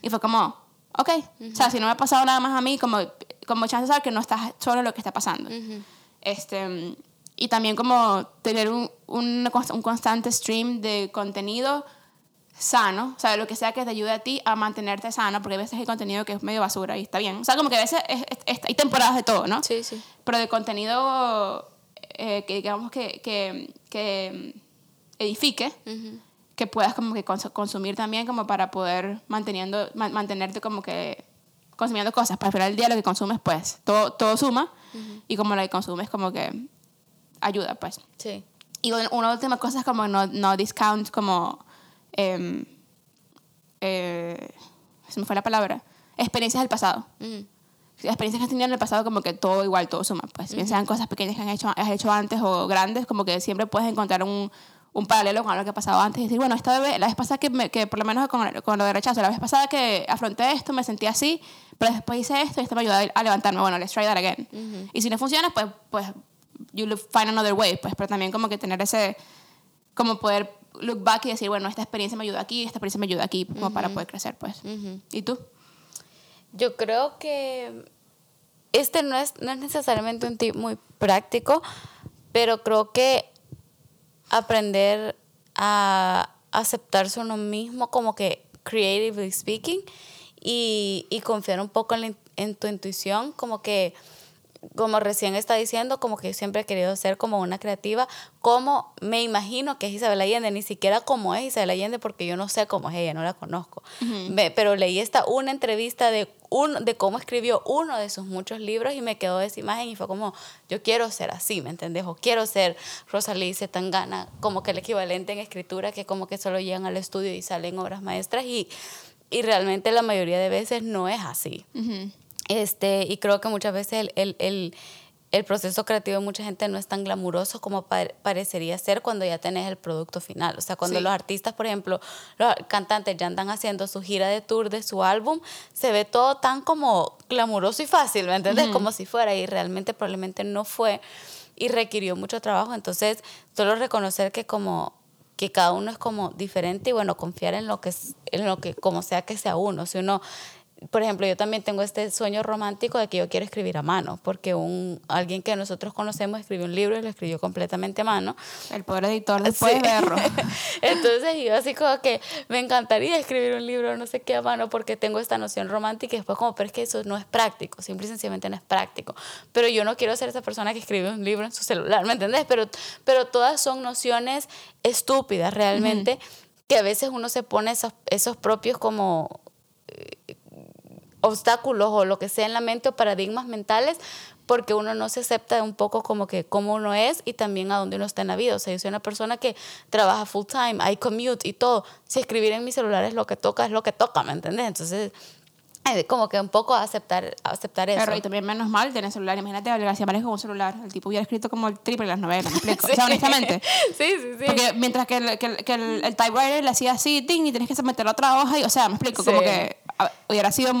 Y fue como, ok. O sea, si no me ha pasado nada más a mí, como, como chance de saber que no estás solo en lo que está pasando. este, y también como tener un, un, un constante stream de contenido sano, o sea, lo que sea que te ayude a ti a mantenerte sano, porque a veces hay contenido que es medio basura y está bien. O sea, como que a veces es- es- es- hay temporadas de todo, ¿no? Sí, sí. Pero de contenido eh, que digamos que, que, que edifique, que puedas como que cons- consumir también como para poder manteniendo, ma- mantenerte como que consumiendo cosas. Para final del día lo que consumes, pues, todo, todo suma y como lo que consumes como que ayuda, pues. Sí. Y un- una última cosa es como no, no discount como... em, eh, se me fue la palabra. Experiencias del pasado. Mm. Experiencias que has tenido en el pasado como que todo igual, todo suma. Pues bien sean cosas pequeñas que han hecho, has hecho antes o grandes, como que siempre puedes encontrar un, un paralelo con algo que ha pasado antes y decir, bueno, esta vez, la vez pasada que, me- que por lo menos con, con lo de rechazo, la vez pasada que afronté esto, me sentí así, pero después hice esto y esto me ayudó a, levantarme. Bueno, let's try that again. Y si no funciona, pues, pues you look- find another way, pues, pero también como que tener ese, como poder look back y decir, bueno, esta experiencia me ayudó aquí, esta experiencia me ayudó aquí, como para poder crecer, pues. ¿Y tú? Yo creo que este no es, no es necesariamente un tip muy práctico, pero creo que aprender a aceptarse uno mismo como que creatively speaking y, y confiar un poco en, la in- en tu intuición, como que como recién está diciendo, como que yo siempre he querido ser como una creativa, como me imagino que es Isabel Allende, ni siquiera como es Isabel Allende, porque yo no sé cómo es ella, no la conozco. Ve, Pero leí esta una entrevista de, un, de cómo escribió uno de sus muchos libros y me quedó esa imagen y fue como, yo quiero ser así, ¿me entendés? O quiero ser Rosalía Tangana, como que el equivalente en escritura, que como que solo llegan al estudio y salen obras maestras y, y realmente la mayoría de veces no es así. Este, y creo que muchas veces el, el, el, el proceso creativo de mucha gente no es tan glamuroso como parecería ser cuando ya tenés el producto final. O sea, cuando los artistas, por ejemplo, los cantantes ya andan haciendo su gira de tour de su álbum, se ve todo tan como glamuroso y fácil, ¿me entiendes? Como si fuera y realmente probablemente no fue y requirió mucho trabajo. Entonces, solo reconocer que como que cada uno es como diferente y bueno, confiar en lo que en lo que como sea que sea uno. Si uno por ejemplo, yo también tengo este sueño romántico de que yo quiero escribir a mano, porque un, alguien que nosotros conocemos escribió un libro y lo escribió completamente a mano. El pobre editor después de verlo. Entonces yo así como que me encantaría escribir un libro, no sé qué a mano, porque tengo esta noción romántica y después como, pero es que eso no es práctico, simple y sencillamente no es práctico. Pero yo no quiero ser esa persona que escribe un libro en su celular, ¿me entendés? Pero, pero todas son nociones estúpidas realmente. que a veces uno se pone esos, esos propios como obstáculos o lo que sea en la mente o paradigmas mentales porque uno no se acepta un poco como que cómo uno es y también a dónde uno está en la vida. O sea, yo soy una persona que trabaja full time, hay commute y todo. Si escribir en mi celular es lo que toca, es lo que toca, ¿me entiendes? Entonces, como que un poco aceptar, aceptar eso. Pero y también menos mal tener celular. Imagínate a García Márquez con un celular. El tipo hubiera escrito como el triple en las novelas, ¿me explico? O sea, honestamente. sí, sí, sí. Porque mientras que el, que que el, el typewriter le hacía así, ting, y tenés que meter otra hoja, y, o sea, me explico, como que hubiera sido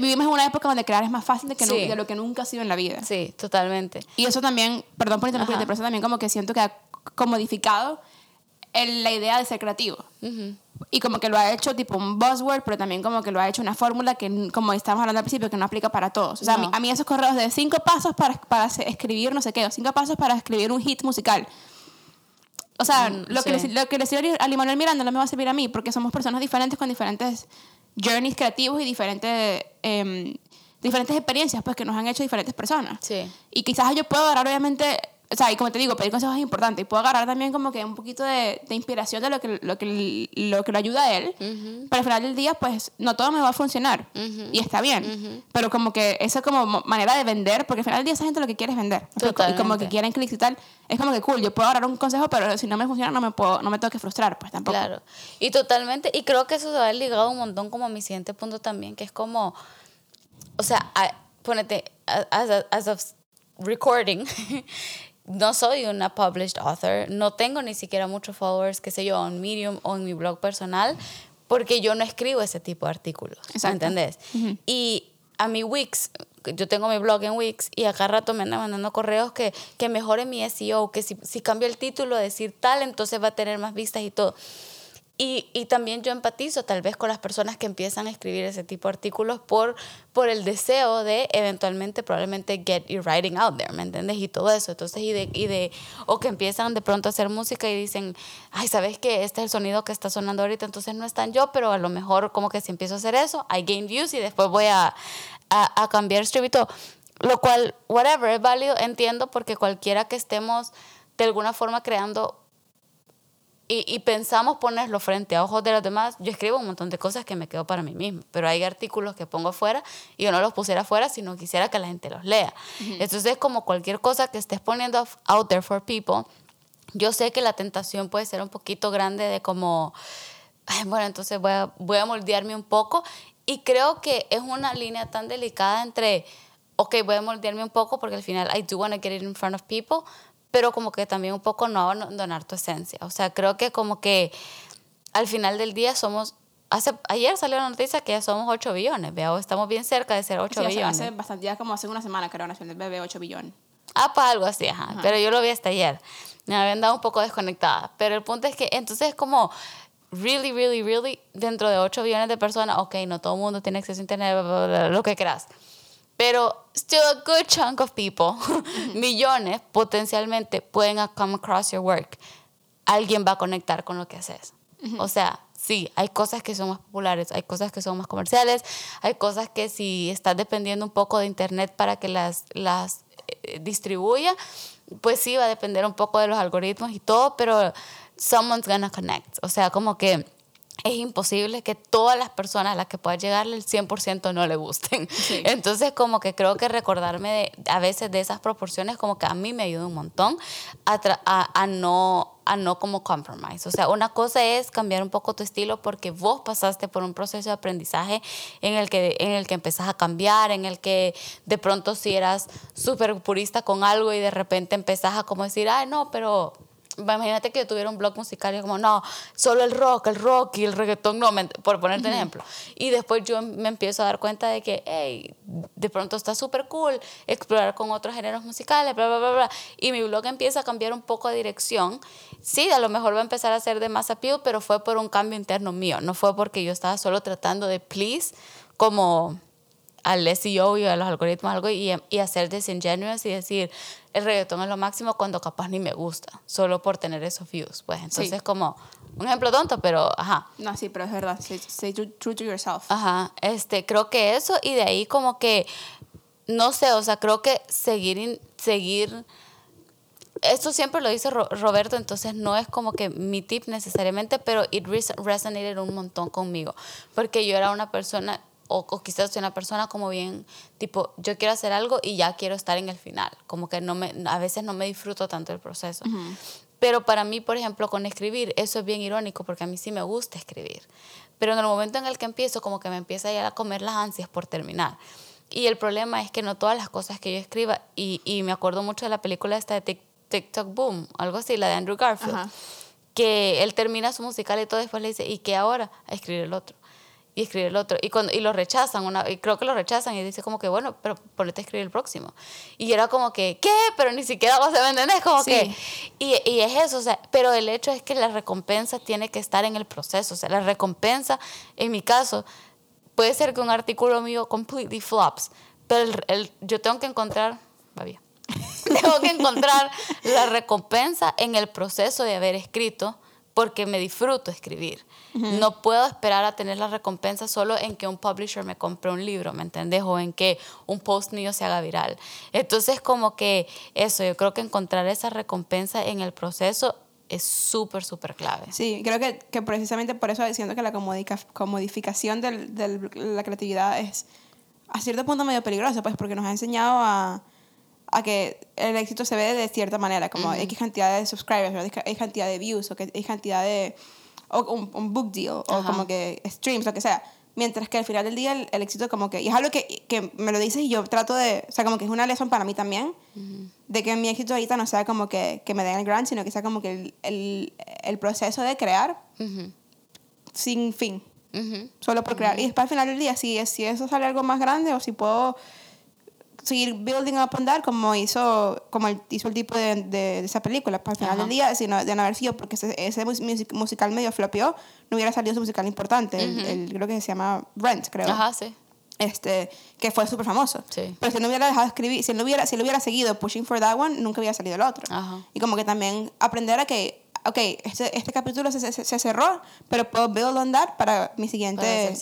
vivimos en una época donde crear es más fácil de, que de lo que nunca ha sido en la vida. Sí, totalmente. Y eso también, perdón por interrumpirte, pero eso también como que siento que ha comodificado el, la idea de ser creativo. Y como que lo ha hecho tipo un buzzword, pero también como que lo ha hecho una fórmula que, como estábamos hablando al principio, que no aplica para todos. O sea, a, mí, esos correos de cinco pasos para, para escribir no sé qué, o cinco pasos para escribir un hit musical. O sea, mm, lo, que le, lo que le sirve a Limonel Miranda no me va a servir a mí, porque somos personas diferentes con diferentes journeys creativos y diferentes, eh, diferentes experiencias pues, que nos han hecho diferentes personas. Sí. Y quizás yo puedo agarrar, obviamente, o sea, y como te digo, pedir consejos es importante. Y puedo agarrar también como que un poquito de, de inspiración de lo que lo, que, lo, que lo ayuda a él. Pero al final del día, pues, no todo me va a funcionar. Y está bien. Pero como que esa como manera de vender, porque al final del día esa gente lo que quiere es vender. Y como que quieren clics y tal. Es como que cool, yo puedo agarrar un consejo, pero si no me funciona no me, puedo, no me tengo que frustrar, pues tampoco. Claro. Y totalmente, y creo que eso se va ligado un montón como a mi siguiente punto también, que es como, o sea, ponete, as, as of recording, no soy una published author, no tengo ni siquiera muchos followers, qué sé yo, en Medium o en mi blog personal, porque yo no escribo ese tipo de artículos, ¿entendés? Y a mi Wix, yo tengo mi blog en Wix y acá rato me andan mandando correos que, que mejore mi SEO, que si, si cambio el título, decir tal, entonces va a tener más vistas y todo. Y, y, también yo empatizo tal vez con las personas que empiezan a escribir ese tipo de artículos por, por el deseo de eventualmente probablemente get your writing out there, ¿me entiendes? Y todo eso. Entonces, y de, y de, o que empiezan de pronto a hacer música y dicen, ay, ¿sabes qué? Este es el sonido que está sonando ahorita, entonces no es tan yo, pero a lo mejor como que si empiezo a hacer eso, I gain views y después voy a, a, a cambiar stream y todo. Lo cual, whatever, es válido, entiendo, porque cualquiera que estemos de alguna forma creando y, pensamos ponerlo frente a ojos de los demás, yo escribo un montón de cosas que me quedo para mí mismo, pero hay artículos que pongo afuera y yo no los pusiera afuera si no quisiera que la gente los lea. Entonces es como cualquier cosa que estés poniendo out there for people, yo sé que la tentación puede ser un poquito grande de como, bueno, entonces voy a, voy a moldearme un poco y creo que es una línea tan delicada entre, ok, voy a moldearme un poco porque al final I do want to get it in front of people, pero como que también un poco no abandonar tu esencia. O sea, creo que como que al final del día somos... Hace, ayer salió la noticia que ya somos 8 billones, veo, estamos bien cerca de ser 8 sí, billones. Hace bastante, ya como hace una semana creo, nació el bebé 8 billones. Ah, para algo así, ajá. Pero yo lo vi hasta ayer. Me habían dado un poco desconectada. Pero el punto es que entonces es como, really, really, really, dentro de 8 billones de personas, ok, no todo el mundo tiene acceso a internet, lo que quieras. Pero still a good chunk of people, millones potencialmente pueden come across your work. Alguien va a conectar con lo que haces. O sea, sí, hay cosas que son más populares, hay cosas que son más comerciales, hay cosas que si estás dependiendo un poco de internet para que las, las eh, distribuya, pues sí, va a depender un poco de los algoritmos y todo, pero someone's gonna connect. O sea, como que es imposible que todas las personas a las que pueda llegarle el 100% no le gusten. Entonces, como que creo que recordarme de, a veces de esas proporciones, como que a mí me ayuda un montón a, a, no a no como compromise. O sea, una cosa es cambiar un poco tu estilo porque vos pasaste por un proceso de aprendizaje en el que, en el que empezás a cambiar, en el que de pronto si eras súper purista con algo y de repente empezás a como decir, ay, no, pero imagínate que yo tuviera un blog musical y como, no, solo el rock, el rock y el reggaetón, no, por ponerte un ejemplo. Y después yo me empiezo a dar cuenta de que, hey, de pronto está súper cool explorar con otros géneros musicales, bla, bla, bla, bla. Y mi blog empieza a cambiar un poco de dirección. Sí, a lo mejor va a empezar a ser de más appeal, pero fue por un cambio interno mío, no fue porque yo estaba solo tratando de please como al SEO y a los algoritmos algo y, y hacer disingenuous y decir el reggaetón es lo máximo cuando capaz ni me gusta, solo por tener esos views. Pues entonces como un ejemplo tonto, pero ajá. No, sí, pero es verdad, say, true to yourself. Ajá, este, creo que eso y de ahí como que, no sé, o sea, creo que seguir, seguir, esto siempre lo dice Roberto, entonces no es como que mi tip necesariamente, pero it resonated un montón conmigo, porque yo era una persona o, quizás soy una persona como bien, tipo, yo quiero hacer algo y ya quiero estar en el final, como que no me, a veces no me disfruto tanto el proceso. Pero para mí, por ejemplo, con escribir, eso es bien irónico porque a mí sí me gusta escribir. Pero en el momento en el que empiezo, como que me empieza ya a comer las ansias por terminar. Y el problema es que no todas las cosas que yo escriba, y, y me acuerdo mucho de la película esta de TikTok Boom, algo así, la de Andrew Garfield, que él termina su musical y todo, después le dice, ¿y qué ahora? A escribir el otro y escribir el otro. Y, cuando, y lo rechazan, una, y creo que lo rechazan y dice como que, bueno, pero ponete a escribir el próximo. Y era como que, ¿qué? Pero ni siquiera vos me es como que... Y, y, es eso, o sea, pero el hecho es que la recompensa tiene que estar en el proceso, o sea, la recompensa, en mi caso, puede ser que un artículo mío completely flops, pero el, el, yo tengo que encontrar, va bien, tengo que encontrar la recompensa en el proceso de haber escrito porque me disfruto escribir. No puedo esperar a tener la recompensa solo en que un publisher me compre un libro, ¿me entiendes? O en que un post mío se haga viral. Entonces, como que eso, yo creo que encontrar esa recompensa en el proceso es súper, súper clave. Sí, creo que, que, precisamente por eso diciendo que la comodificación de la creatividad es a cierto punto medio peligrosa, pues porque nos ha enseñado a a que el éxito se ve de cierta manera, como X cantidad de subscribers, X cantidad de views, o que X cantidad de... o un, book deal, o como que streams, lo que sea. Mientras que al final del día el, éxito como que... Y es algo que, que, me lo dices y yo trato de... O sea, como que es una lección para mí también, de que mi éxito ahorita no sea como que, que me den el grant, sino que sea como que el, el, el proceso de crear sin fin. Solo por crear. Y después al final del día, si, si eso sale algo más grande o si puedo seguir building up on that como hizo, como el, hizo el tipo de, de, esa película. Para el final del día, sino de no haber sido porque ese, ese musical medio flopeó, no hubiera salido su musical importante. el, creo que se llama Rent, creo. Ajá, sí. Este, que fue súper famoso. Sí. Pero si no hubiera dejado de escribir, si no hubiera, si lo hubiera seguido pushing for that one, nunca hubiera salido el otro. Ajá. Y como que también aprender a que, ok, este, este capítulo se, se, se, cerró, pero puedo build on that para mi siguiente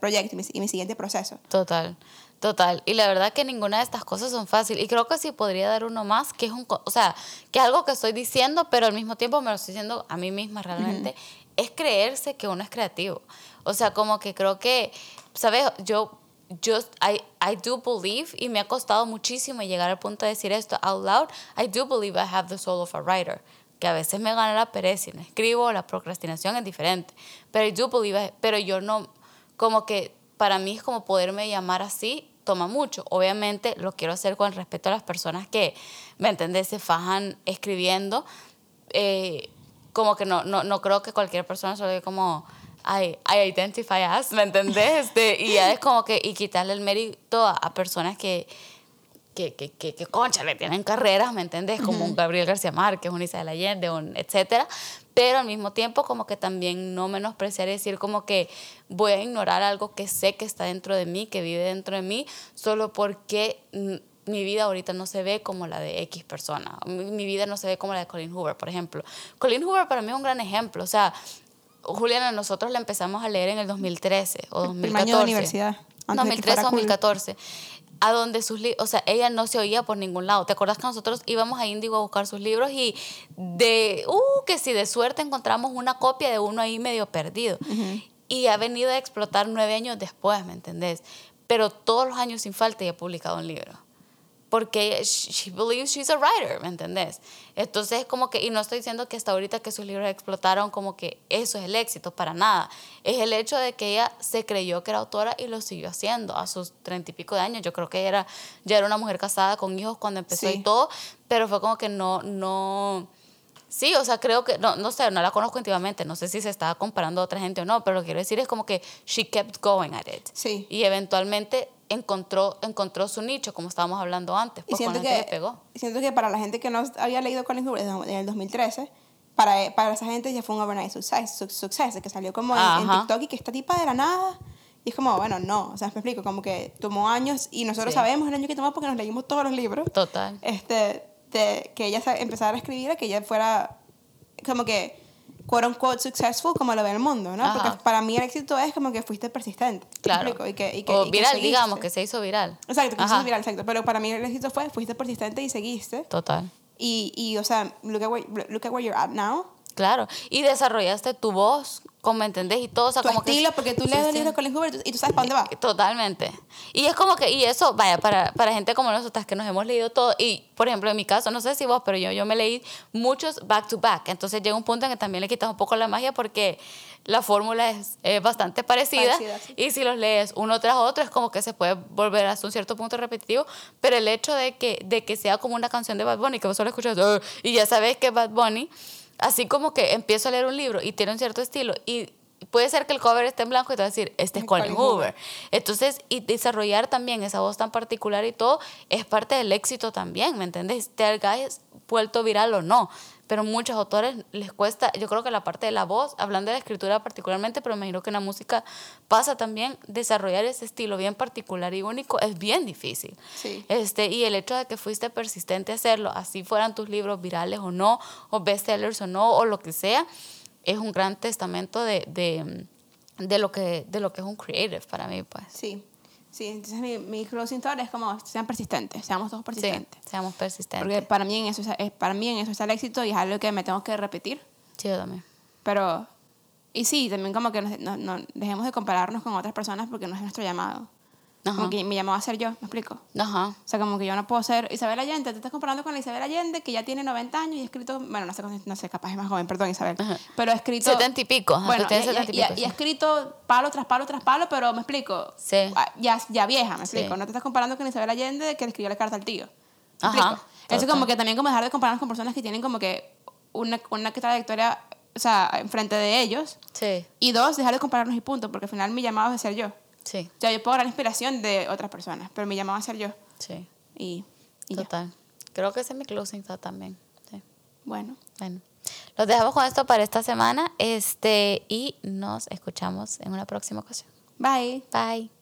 proyecto y mi, y mi siguiente proceso. Total. Total, y la verdad que ninguna de estas cosas son fáciles. Y creo que sí podría dar uno más, que es un, o sea, que es algo que estoy diciendo, pero al mismo tiempo me lo estoy diciendo a mí misma realmente, es creerse que uno es creativo. O sea, como que creo que, ¿sabes? Yo, yo, I, I do believe, y me ha costado muchísimo llegar al punto de decir esto out loud, I do believe I have the soul of a writer. Que a veces me gana la pereza y no escribo, la procrastinación es diferente. Pero I do believe, pero yo no, como que para mí es como poderme llamar así, toma mucho. Obviamente lo quiero hacer con respeto a las personas que, ¿me entendés?, se fajan escribiendo. Eh, como que no, no, no creo que cualquier persona se lo diga como, I, I identify as, ¿me entendés? Este, y ya es como que, y quitarle el mérito a, personas que, que, que, que, que, concha, le tienen carreras, ¿me entendés? Como un Gabriel García Márquez, un Isabel Allende, un etcétera pero al mismo tiempo como que también no menospreciar y decir como que voy a ignorar algo que sé que está dentro de mí, que vive dentro de mí, solo porque mi vida ahorita no se ve como la de X persona. Mi vida no se ve como la de Colin Hoover, por ejemplo. Colin Hoover para mí es un gran ejemplo. O sea, Juliana, nosotros la empezamos a leer en el 2013 o 2014. año de universidad. 2013 2014 a donde sus libros, o sea, ella no se oía por ningún lado. ¿Te acuerdas que nosotros íbamos a Indigo a buscar sus libros y de, uh, que si de suerte encontramos una copia de uno ahí medio perdido? Y ha venido a explotar nueve años después, ¿me entendés? Pero todos los años sin falta y ha publicado un libro. Porque she believes she's a writer, ¿me entendés? Entonces, como que, y no estoy diciendo que hasta ahorita que sus libros explotaron, como que eso es el éxito, para nada. Es el hecho de que ella se creyó que era autora y lo siguió haciendo a sus treinta y pico de años. Yo creo que ella era, ya era una mujer casada con hijos cuando empezó y todo, pero fue como que no, no, Sí, o sea, creo que, no, no sé, no la conozco íntimamente, no sé si se estaba comparando a otra gente o no, pero lo que quiero decir es como que she kept going at it. Sí. Y eventualmente encontró, encontró su nicho, como estábamos hablando antes. Y siento que, pegó. siento que para la gente que no había leído Colin Hoover desde el 2013, para, para esa gente ya fue un overnight success, success que salió como en, TikTok y que esta tipa de la nada. Y es como, bueno, no, o sea, me explico, como que tomó años y nosotros sabemos el año que tomó porque nos leímos todos los libros. Total. Este, de que ella empezara a escribir, que ella fuera como que quote unquote successful como lo ve el mundo, ¿no? Porque para mí el éxito es como que fuiste persistente. Claro. Y que, y que, o viral, digamos, que se hizo viral. Exacto, que se hizo viral, exacto. Pero para mí el éxito fue, fuiste persistente y seguiste. Total. Y, y o sea, look at, where, look at where you're at now. Claro. Y desarrollaste tu voz me entendés y todo, o sea, tu como estilo, porque tú lees el libro de Colin Hoover y tú sabes para dónde va. Totalmente. Y es como que, y eso, vaya, para, para gente como nosotras que nos hemos leído todo, y por ejemplo, en mi caso, no sé si vos, pero yo, yo me leí muchos back to back, entonces llega un punto en que también le quitas un poco la magia porque la fórmula es, bastante parecida, y si los lees uno tras otro es como que se puede volver hasta un cierto punto repetitivo, pero el hecho de que, de que sea como una canción de Bad Bunny, que vos solo escuchas, y ya sabes que Bad Bunny así como que empiezo a leer un libro y tiene un cierto estilo y puede ser que el cover esté en blanco y te va a decir, este es Colin Hoover. Entonces, y desarrollar también esa voz tan particular y todo es parte del éxito también, ¿me entiendes? Te hagas vuelto viral o no. Pero muchos autores les cuesta, yo creo que la parte de la voz, hablando de la escritura particularmente, pero me imagino que en la música pasa también, desarrollar ese estilo bien particular y único es bien difícil. Sí. Este, y el hecho de que fuiste persistente a hacerlo, así fueran tus libros virales o no, o bestsellers o no, o lo que sea, es un gran testamento de, de, de, lo, que, de lo que es un creative para mí, pues. Sí. Sí, entonces mi, mi closing thought es como, sean persistentes, seamos todos persistentes. Sí, seamos persistentes. Porque para mí, en eso, es, para mí en eso está el éxito y es algo que me tengo que repetir. Sí, yo también. Pero, y sí, también como que no, dejemos de compararnos con otras personas porque no es nuestro llamado. Como que me llamó a ser yo, ¿me explico? Ajá. O sea, como que yo no puedo ser Isabel Allende, te estás comparando con Isabel Allende, que ya tiene 90 años y ha escrito, bueno, no sé, no sé capaz es más joven, perdón Isabel, pero ha escrito... 70 y pico. Bueno, y, y, ha escrito palo tras palo tras palo, pero me explico. Sí. Ah, ya, ya vieja, me explico. No te estás comparando con Isabel Allende, que le escribió la carta al tío. ¿Me Ajá. Eso como que también como dejar de compararnos con personas que tienen como que una, una trayectoria, o sea, enfrente de ellos. Sí. Y dos, dejar de compararnos y punto, porque al final mi llamado es ser yo. Sí. O sea, yo puedo dar inspiración de otras personas, pero me llamaba a ser yo. Sí. Y, Total. Creo que ese es mi closing thought también. Sí. Bueno. Bueno. Los dejamos con esto para esta semana este, y nos escuchamos en una próxima ocasión. Bye. Bye.